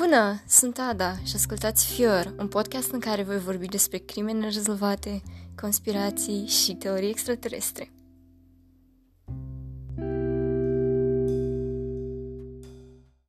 Bună, sunt Ada și ascultați Fior, un podcast în care voi vorbi despre crime nerezolvate, conspirații și teorii extraterestre.